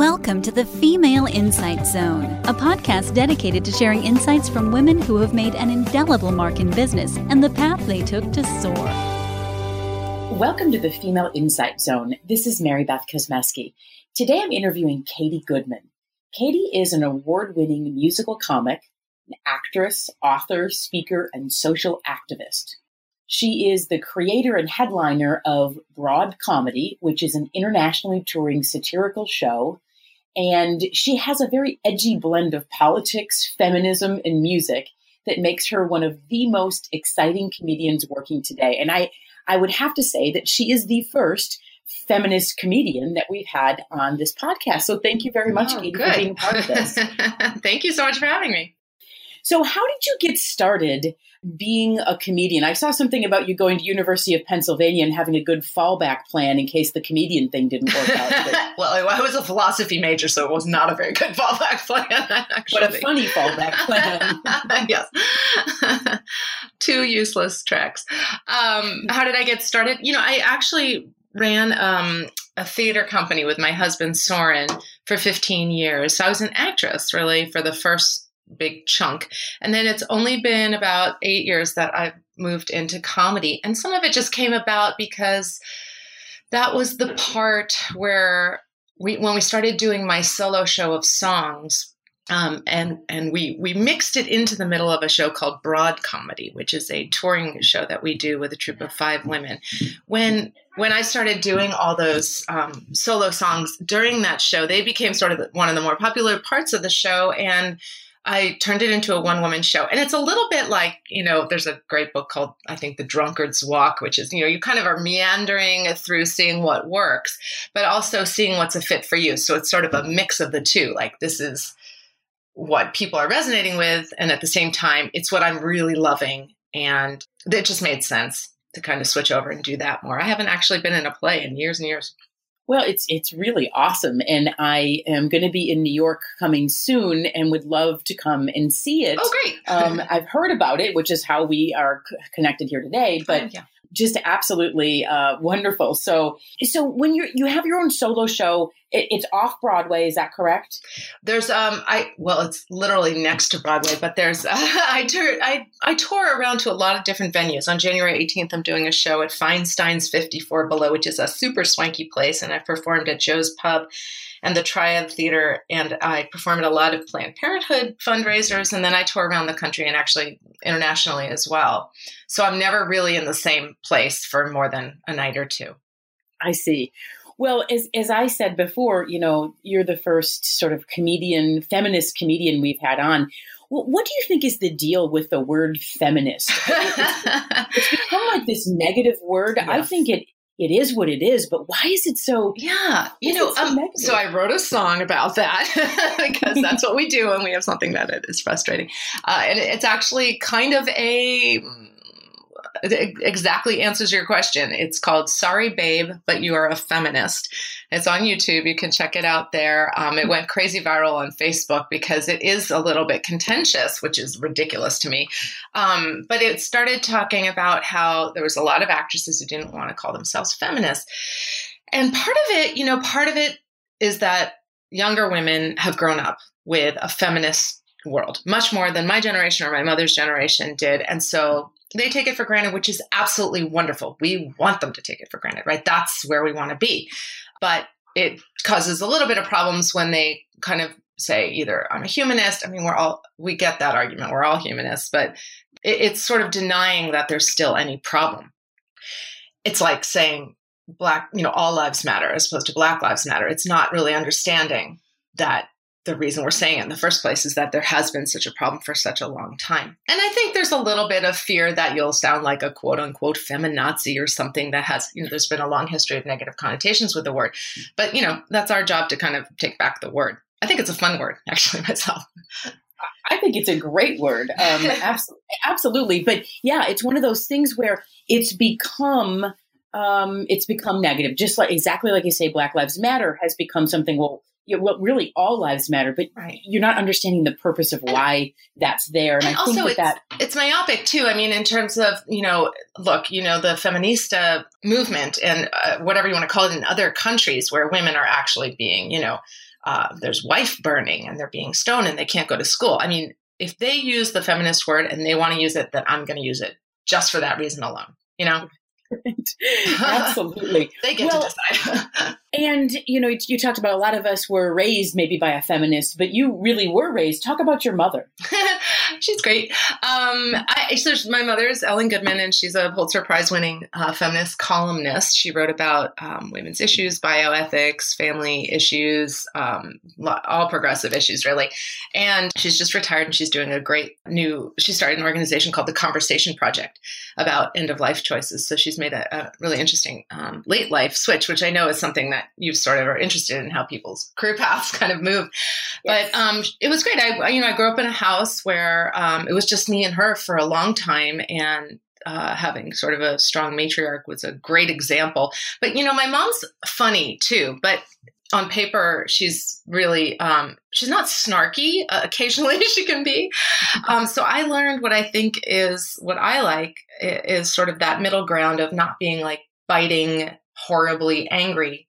Welcome to the Female Insight Zone, a podcast dedicated to sharing insights from women who have made an indelible mark in business and the path they took to soar. Welcome to the Female Insight Zone. This is Mary Beth Kosmeski. Today I'm interviewing Katie Goodman. Katie is an award winning musical comic, an actress, author, speaker, and social activist. She is the creator and headliner of Broad Comedy, which is an internationally touring satirical show. And she has a very edgy blend of politics, feminism, and music that makes her one of the most exciting comedians working today. And I, I would have to say that she is the first feminist comedian that we've had on this podcast. So thank you very much, oh, Katie, good. for being part of this. thank you so much for having me. So, how did you get started being a comedian? I saw something about you going to University of Pennsylvania and having a good fallback plan in case the comedian thing didn't work out. well, I was a philosophy major, so it was not a very good fallback plan. Actually. But a funny fallback plan. yes. Two useless tracks. Um, how did I get started? You know, I actually ran um, a theater company with my husband Soren for 15 years. So I was an actress really for the first big chunk. And then it's only been about eight years that I've moved into comedy. And some of it just came about because that was the part where we, when we started doing my solo show of songs, um, and and we we mixed it into the middle of a show called Broad Comedy, which is a touring show that we do with a troupe of five women. When when I started doing all those um, solo songs during that show, they became sort of one of the more popular parts of the show, and I turned it into a one woman show. And it's a little bit like, you know, there's a great book called, I think, The Drunkard's Walk, which is, you know, you kind of are meandering through seeing what works, but also seeing what's a fit for you. So it's sort of a mix of the two. Like, this is what people are resonating with. And at the same time, it's what I'm really loving. And it just made sense to kind of switch over and do that more. I haven't actually been in a play in years and years. Well, it's it's really awesome, and I am going to be in New York coming soon, and would love to come and see it. Oh, great! um, I've heard about it, which is how we are c- connected here today. But oh, yeah just absolutely uh, wonderful. So, so when you you have your own solo show, it, it's off Broadway. Is that correct? There's um, I well, it's literally next to Broadway, but there's uh, I tour I I tour around to a lot of different venues. On January 18th, I'm doing a show at Feinstein's 54 Below, which is a super swanky place, and I've performed at Joe's Pub and the Triad Theater, and I perform at a lot of Planned Parenthood fundraisers, and then I tour around the country and actually internationally as well. So I'm never really in the same place for more than a night or two. I see. Well, as, as I said before, you know, you're the first sort of comedian, feminist comedian we've had on. Well, what do you think is the deal with the word feminist? it's, it's become like this negative word. Yes. I think it it is what it is, but why is it so? Yeah, you know. So, um, so, I wrote a song about that because that's what we do when we have something that is frustrating, uh, and it's actually kind of a exactly answers your question. It's called Sorry Babe, but you are a feminist. It's on YouTube. You can check it out there. Um, it went crazy viral on Facebook because it is a little bit contentious, which is ridiculous to me. Um, but it started talking about how there was a lot of actresses who didn't want to call themselves feminists. And part of it, you know, part of it is that younger women have grown up with a feminist world much more than my generation or my mother's generation did. And so they take it for granted, which is absolutely wonderful. We want them to take it for granted, right? That's where we want to be. But it causes a little bit of problems when they kind of say either I'm a humanist. I mean, we're all, we get that argument. We're all humanists, but it, it's sort of denying that there's still any problem. It's like saying black, you know, all lives matter as opposed to black lives matter. It's not really understanding that the reason we're saying it in the first place is that there has been such a problem for such a long time. And I think there's a little bit of fear that you'll sound like a quote unquote feminazi or something that has, you know, there's been a long history of negative connotations with the word. But, you know, that's our job to kind of take back the word. I think it's a fun word, actually, myself. I think it's a great word. Um, absolutely, absolutely. But yeah, it's one of those things where it's become um, it's become negative. Just like exactly like you say, Black Lives Matter has become something. Well, you know, well, really all lives matter, but right. you're not understanding the purpose of why that's there. And, and I think that, that it's myopic too. I mean, in terms of you know, look, you know, the feminista movement and uh, whatever you want to call it in other countries where women are actually being, you know, uh, there's wife burning and they're being stoned and they can't go to school. I mean, if they use the feminist word and they want to use it, then I'm going to use it just for that reason alone. You know? Absolutely. they get well, to decide. and, you know, you talked about a lot of us were raised maybe by a feminist, but you really were raised. Talk about your mother. she's great. Um, I, so my mother is Ellen Goodman, and she's a Pulitzer Prize winning uh, feminist columnist. She wrote about um, women's issues, bioethics, family issues, um, all progressive issues, really. And she's just retired, and she's doing a great new. She started an organization called the Conversation Project about end of life choices. So she's made a, a really interesting um, late life switch, which I know is something that you sort of are interested in how people's career paths kind of move. Yes. But um, it was great. I, you know, I grew up in a house where um, it was just me and her for a long time, and uh, having sort of a strong matriarch was a great example. But you know, my mom's funny too, but on paper she's really um, she's not snarky uh, occasionally she can be. Um, so i learned what i think is what i like is sort of that middle ground of not being like biting horribly angry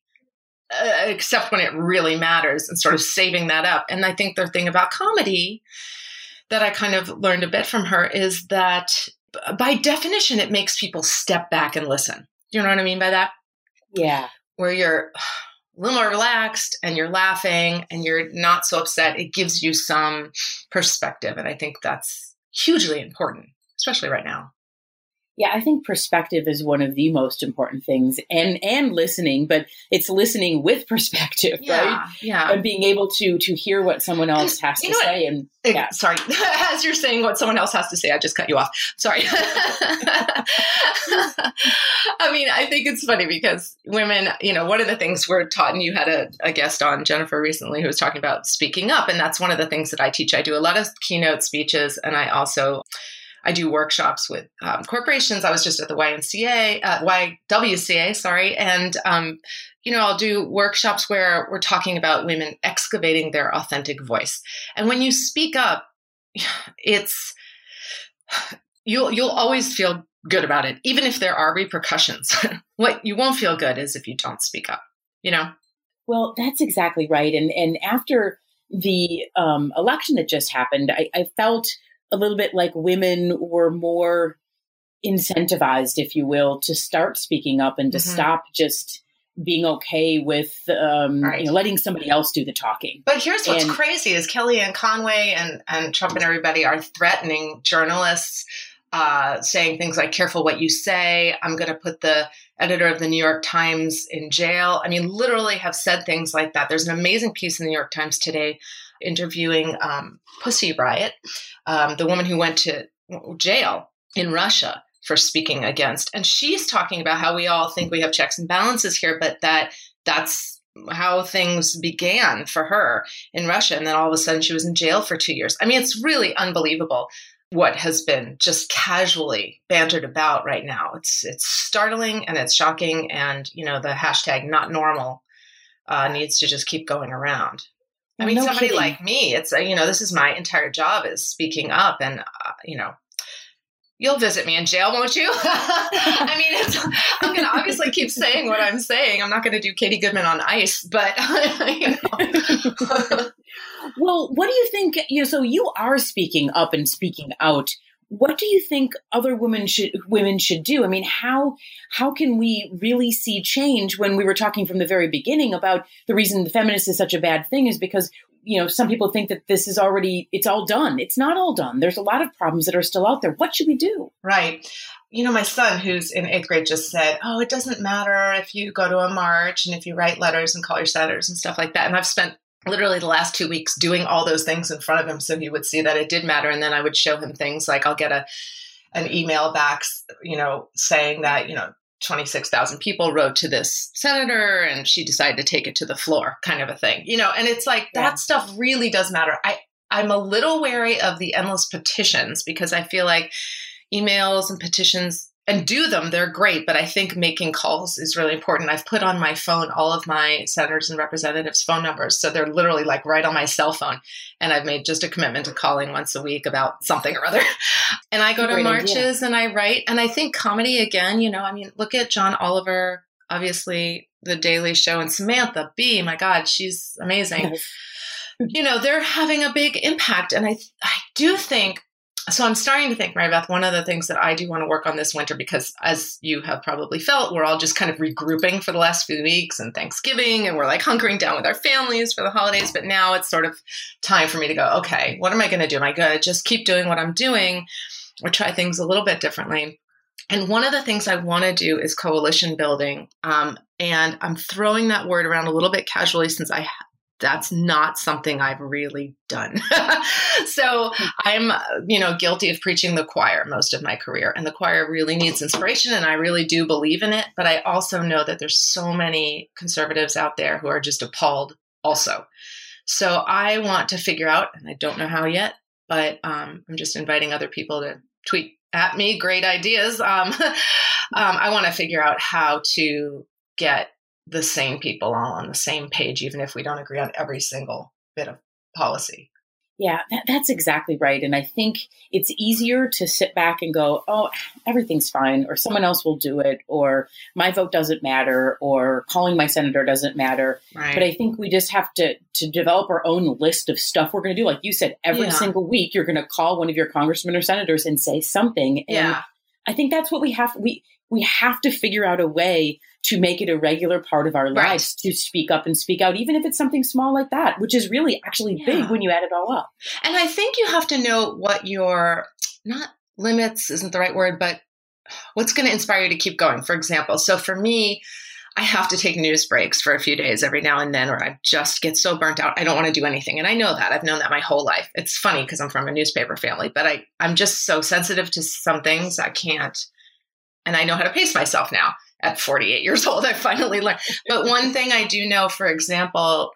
uh, except when it really matters and sort of saving that up. And i think the thing about comedy that i kind of learned a bit from her is that by definition it makes people step back and listen. Do you know what i mean by that? Yeah. Where you're a little more relaxed and you're laughing and you're not so upset, it gives you some perspective. And I think that's hugely important, especially right now. Yeah, I think perspective is one of the most important things and and listening, but it's listening with perspective, yeah, right? Yeah. And being able to to hear what someone else has to say and yeah. Sorry. As you're saying what someone else has to say, I just cut you off. Sorry. I mean, I think it's funny because women, you know, one of the things we're taught, and you had a, a guest on, Jennifer, recently, who was talking about speaking up. And that's one of the things that I teach. I do a lot of keynote speeches, and I also I do workshops with um, corporations. I was just at the YNCA, uh, YWCA, sorry, and um, you know I'll do workshops where we're talking about women excavating their authentic voice. And when you speak up, it's you'll you'll always feel good about it, even if there are repercussions. what you won't feel good is if you don't speak up. You know. Well, that's exactly right. And and after the um, election that just happened, I, I felt a little bit like women were more incentivized, if you will, to start speaking up and to mm-hmm. stop just being okay with um, right. you know, letting somebody else do the talking. But here's what's and, crazy is Kellyanne Conway and, and Trump and everybody are threatening journalists, uh, saying things like, careful what you say. I'm going to put the editor of the New York Times in jail. I mean, literally have said things like that. There's an amazing piece in the New York Times today interviewing um, Pussy Riot, um, the woman who went to jail in Russia for speaking against. And she's talking about how we all think we have checks and balances here, but that that's how things began for her in Russia. And then all of a sudden she was in jail for two years. I mean, it's really unbelievable what has been just casually bantered about right now. It's it's startling and it's shocking. And you know, the hashtag not normal uh, needs to just keep going around. I mean, no somebody kidding. like me, it's, uh, you know, this is my entire job is speaking up and, uh, you know, you'll visit me in jail, won't you? I mean, it's, I'm going to obviously keep saying what I'm saying. I'm not going to do Katie Goodman on ice, but, you know. well, what do you think? You know, so you are speaking up and speaking out what do you think other women should women should do? I mean, how how can we really see change when we were talking from the very beginning about the reason the feminist is such a bad thing is because you know some people think that this is already it's all done. It's not all done. There's a lot of problems that are still out there. What should we do? Right. You know, my son, who's in eighth grade, just said, "Oh, it doesn't matter if you go to a march and if you write letters and call your senators and stuff like that." And I've spent literally the last two weeks doing all those things in front of him so he would see that it did matter. And then i would show him things like i'll get a an email back you know saying that you know 26,000 people wrote to this senator and she decided to take it to the floor kind of a thing you know? And it's like yeah. that stuff really does matter. I i'm a little wary of the endless petitions because i feel like emails and petitions and do them they're great but i think making calls is really important i've put on my phone all of my senators and representatives phone numbers so they're literally like right on my cell phone and i've made just a commitment to calling once a week about something or other and i go to marches idea. and i write and i think comedy again you know i mean look at john oliver obviously The Daily Show and Samantha Bee. My God, she's amazing. Yes. you know, they're having a big impact. And I, I do think so I'm starting to think, Mary Beth, one of the things that I do want to work on this winter, because as you have probably felt, we're all just kind of regrouping for the last few weeks and Thanksgiving, and we're like hunkering down with our families for the holidays. But now it's sort of time for me to go, okay, what am I going to do? Am I going to just keep doing what I'm doing or try things a little bit differently? And one of the things I want to do is coalition building. Um, and I'm throwing that word around a little bit casually since I that's not something I've really done. so I'm, you know, guilty of preaching the choir most of my career. And the choir really needs inspiration and I really do believe in it. But I also know that there's so many conservatives out there who are just appalled also. So I want to figure out, and I don't know how yet, but um, I'm just inviting other people to tweet at me great ideas. Um, um, I want to figure out how to get the same people all on the same page, even if we don't agree on every single bit of policy. Yeah, that, that's exactly right. And I think it's easier to sit back and go, oh, everything's fine, or someone else will do it, or my vote doesn't matter, or calling my senator doesn't matter. Right. But I think we just have to, to develop our own list of stuff we're going to do. Like you said, every yeah. single week, you're going to call one of your congressmen or senators and say something. And yeah. I think that's what we have. We, we have to figure out a way to make it a regular part of our right. lives to speak up and speak out, even if it's something small like that, which is really actually yeah. big when you add it all up. And I think you have to know what your not limits isn't the right word, but what's going to inspire you to keep going. For example, so for me, I have to take news breaks for a few days every now and then, or I just get so burnt out. I don't want to do anything. And I know that. I've known that my whole life. It's funny because I'm from a newspaper family, but I, I'm just so sensitive to some things I can't. And I know how to pace myself now at 48 years old. I finally learned. But one thing I do know, for example,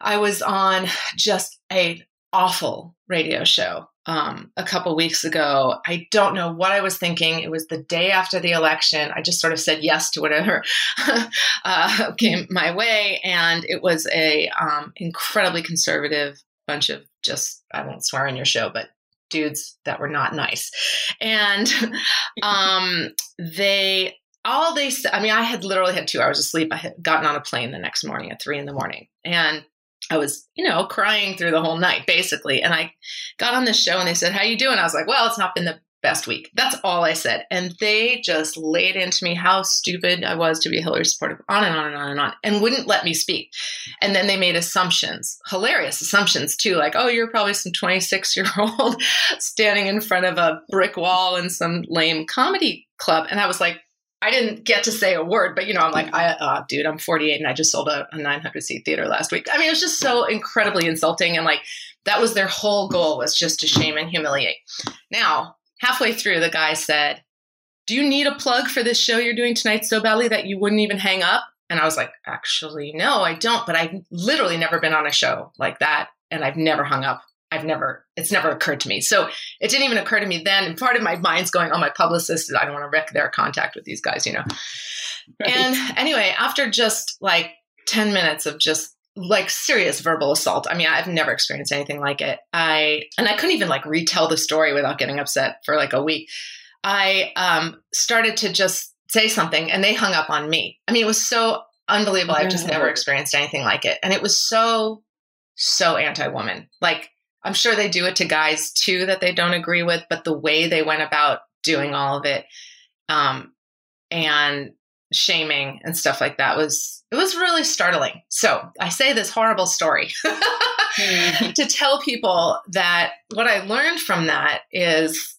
I was on just a awful radio show um, a couple weeks ago. I don't know what I was thinking. It was the day after the election. I just sort of said yes to whatever uh, came my way, and it was a um, incredibly conservative bunch of just I won't swear on your show, but dudes that were not nice, and um, they all they I mean, I had literally had two hours of sleep. I had gotten on a plane the next morning at three in the morning. And I was, you know, crying through the whole night, basically. And I got on this show and they said, How you doing? I was like, Well, it's not been the best week. That's all I said. And they just laid into me how stupid I was to be Hillary supportive, on and on and on and on, and wouldn't let me speak. And then they made assumptions, hilarious assumptions too, like, oh, you're probably some 26 year old standing in front of a brick wall in some lame comedy club. And I was like, I didn't get to say a word, but you know, I'm like, I, uh, dude, I'm 48 and I just sold a, a 900 seat theater last week. I mean, it was just so incredibly insulting. And like, that was their whole goal was just to shame and humiliate. Now, halfway through, the guy said, do you need a plug for this show you're doing tonight so badly that you wouldn't even hang up? And I was like, actually, no, I don't. But I've literally never been on a show like that. And I've never hung up I've never, it's never occurred to me. So it didn't even occur to me then. And part of my mind's going, oh, my publicist, I don't want to wreck their contact with these guys, you know? Right. And anyway, after just like 10 minutes of just like serious verbal assault. I mean, I've never experienced anything like it. I, and I couldn't even like retell the story without getting upset for like a week. I um, started to just say something and they hung up on me. I mean, it was so unbelievable. I've just never experienced anything like it. And it was so, so anti woman. Like, I'm sure they do it to guys too that they don't agree with, but the way they went about doing all of it um, and shaming and stuff like that was it was really startling. So I say this horrible story to tell people that what I learned from that is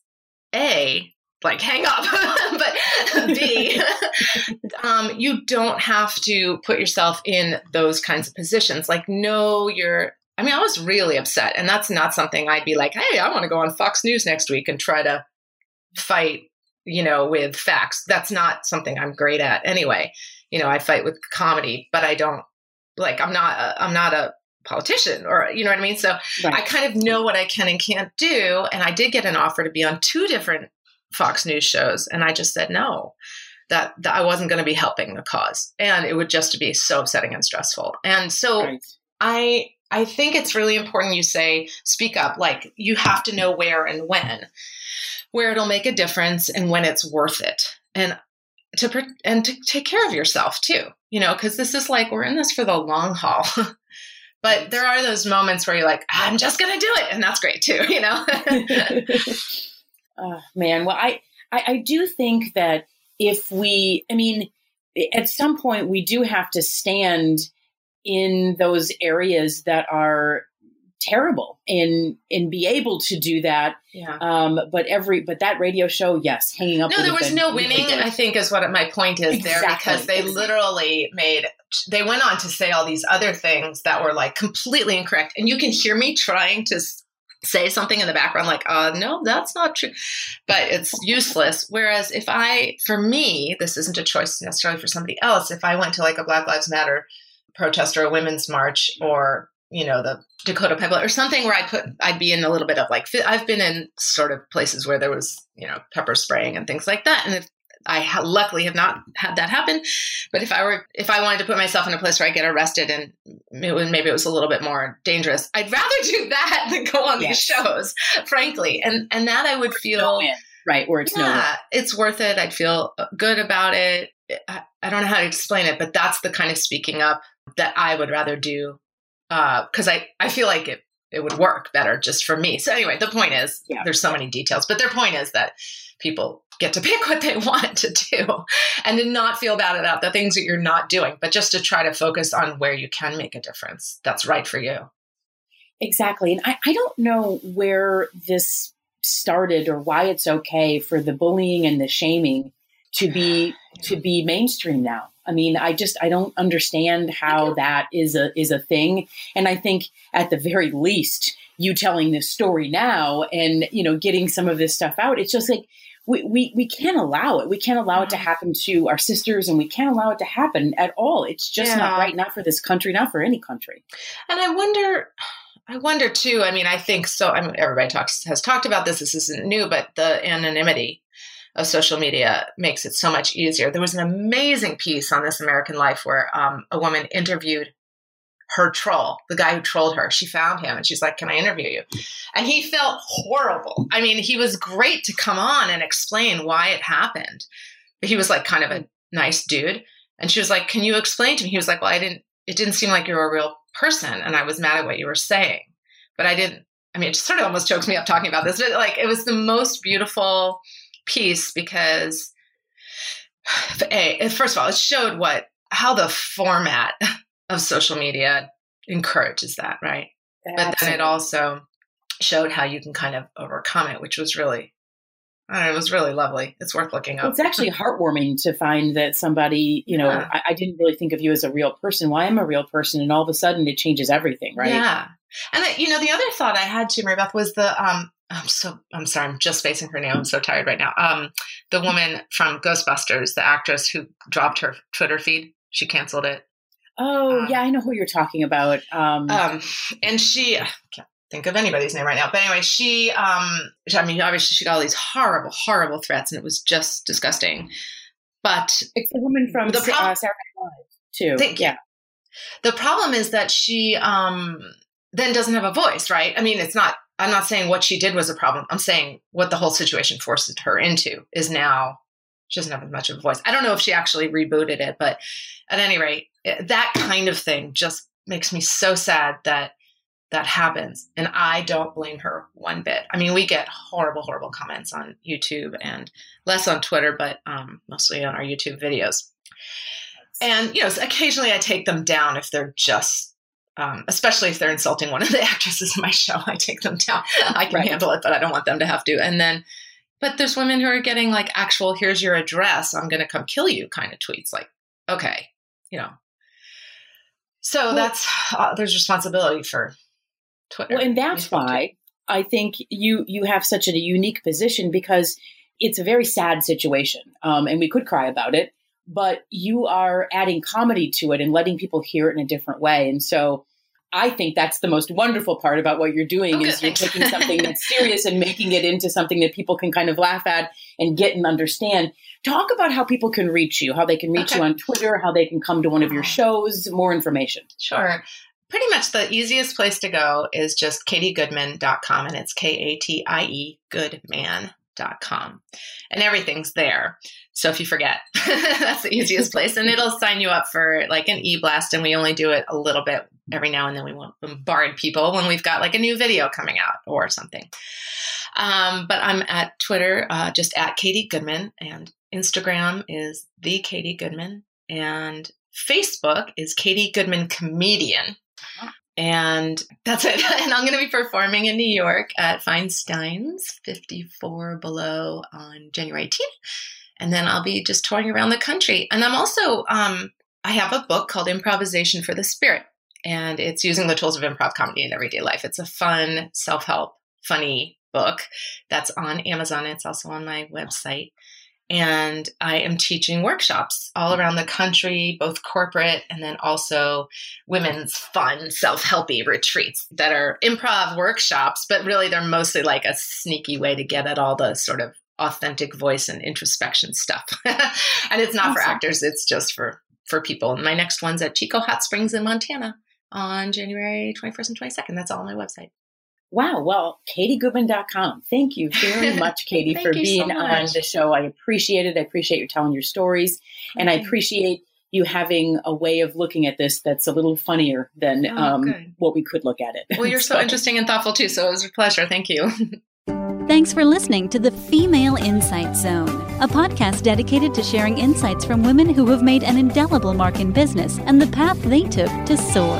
a like hang up but b um, you don't have to put yourself in those kinds of positions like know your I mean, I was really upset. And that's not something I'd be like, hey, I want to go on Fox News next week and try to fight, you know, with facts. That's not something I'm great at anyway. You know, I fight with comedy, but I don't like I'm not a, I'm not a politician or you know what I mean? So right. I kind of know what I can and can't do. And I did get an offer to be on two different Fox News shows. And I just said no. That, that I wasn't going to be helping the cause, and it would just be so upsetting and stressful. And so right. I I think it's really important you say, speak up. Like you have to know where and when, where it'll make a difference and when it's worth it. And to and to take care of yourself too you know because this is like we're in this for the long haul but there are those moments where you're like i'm just gonna do it and that's great too you know oh, man well I, I i do think that if we i mean at some point we do have to stand in those areas that are terrible and and be able to do that. Yeah. Um, but every but that radio show, yes, hanging up. No, there was no winning. I think is what my point is exactly. there because they exactly. literally made. They went on to say all these other things that were like completely incorrect, and you can hear me trying to say something in the background like uh no that's not true but it's useless whereas if i for me this isn't a choice necessarily for somebody else if i went to like a black lives matter protest or a women's march or you know the Dakota Pipeline or something where I'd put I'd be in a little bit of like I've been in sort of places where there was you know pepper spraying and things like that and if I ha- luckily have not had that happen but if I were if I wanted to put myself in a place where I get arrested and it, maybe it was a little bit more dangerous I'd rather do that than go on yes. these shows frankly and and that I would feel right where it's yeah, no it's worth it I'd feel good about it. I, I don't know how to explain it but that's the kind of speaking up that I would rather do because uh, I I feel like it it would work better just for me. So anyway, the point is yeah. there's so many details, but their point is that people get to pick what they want to do and to not feel bad about the things that you're not doing, but just to try to focus on where you can make a difference. That's right for you. Exactly. And I, I don't know where this started or why it's okay for the bullying and the shaming to be to be mainstream now. I mean, I just I don't understand how that is a is a thing. And I think at the very least, you telling this story now and you know getting some of this stuff out, it's just like we, we, we can't allow it. We can't allow it to mm-hmm. happen to our sisters and we can't allow it to happen at all. It's just yeah. not right, not for this country, not for any country. And I wonder, I wonder too, I mean, I think so. I mean, everybody talks, has talked about this. This isn't new, but the anonymity of social media makes it so much easier. There was an amazing piece on This American Life where um, a woman interviewed her troll, the guy who trolled her. She found him and she's like, Can I interview you? And he felt horrible. I mean, he was great to come on and explain why it happened. But he was like kind of a nice dude. And she was like, Can you explain to me? He was like, Well, I didn't, it didn't seem like you were a real person. And I was mad at what you were saying. But I didn't, I mean, it just sort of almost chokes me up talking about this, but like it was the most beautiful piece because a first of all it showed what how the format of social media encourages that right Absolutely. but then it also showed how you can kind of overcome it which was really know, it was really lovely. It's worth looking up. It's actually heartwarming to find that somebody, you know, yeah. I, I, didn't really think of you as a real person. Well, I am a real person, and all of a sudden it changes everything, right? Yeah. And you know, the other thought I had to Mary Beth was the um, I'm so I'm sorry, I'm just facing her name. I'm so tired right now. Um, the woman from Ghostbusters, the actress who dropped her Twitter feed, she canceled it. Oh um, yeah, I know who you're talking about. Um, um and she I can't think of anybody's name right now, but anyway, she um, I mean, obviously she got all these horrible, horrible threats, and it was just disgusting. But it's the woman from the pro- uh, Saturday Night too. Thank yeah. The problem is that she um then doesn't have a voice, right? I mean, it's not I'm not saying what she did was a problem. I'm saying what the whole situation forced her into is now she doesn't have as much of a voice. I don't know if she actually rebooted it, but at any rate, that kind of thing just makes me so sad that that happens. And I don't blame her one bit. I mean, we get horrible, horrible comments on YouTube and less on Twitter, but um, mostly on our YouTube videos. And, you know, occasionally I take them down if they're just um, especially if they're insulting one of the actresses in my show. I take them down. I can right. handle it, but I don't want them to have to. And then, but there's women who are getting like actual, here's your address, I'm going to come kill you kind of tweets. Like, okay, you know. So well, that's, uh, there's responsibility for Twitter. Well, and that's why I think you, you have such a unique position because it's a very sad situation. Um, and we could cry about it but you are adding comedy to it and letting people hear it in a different way. And so I think that's the most wonderful part about what you're doing okay, is you're thanks. taking something that's serious and making it into something that people can kind of laugh at and get and understand. Talk about how people can reach you, how they can reach okay. you on Twitter, how they can come to one of your shows, more information. Sure. Pretty much the easiest place to go is just katiegoodman.com and it's K A T I E goodman katiegoodman.com. And everything's there. So if you forget, that's the easiest place. And it'll sign you up for like an e blast. And we only do it a little bit every now and then. We won't bombard people when we've got like a new video coming out or something. Um, but I'm at Twitter, uh, just at Katie Goodman, and Instagram is the Katie Goodman, and Facebook is Katie Goodman Comedian. And that's it. And I'm going to be performing in New York at Feinstein's 54 Below on January 18th. And then I'll be just touring around the country. And I'm also, um, I have a book called Improvisation for the Spirit. And it's using the tools of improv comedy in everyday life. It's a fun, self help, funny book that's on Amazon. It's also on my website. And I am teaching workshops all around the country, both corporate and then also women's fun, self helpy retreats that are improv workshops, but really they're mostly like a sneaky way to get at all the sort of authentic voice and introspection stuff. and it's not awesome. for actors, it's just for for people. And my next one's at Chico Hot Springs in Montana on January 21st and 22nd. That's all on my website. Wow. Well, katiegoodman.com. Thank you very much, Katie, for being so on the show. I appreciate it. I appreciate you telling your stories. And I appreciate you having a way of looking at this that's a little funnier than oh, um, what we could look at it. Well, you're so, so interesting and thoughtful too. So it was a pleasure. Thank you. Thanks for listening to the Female Insight Zone, a podcast dedicated to sharing insights from women who have made an indelible mark in business and the path they took to soar.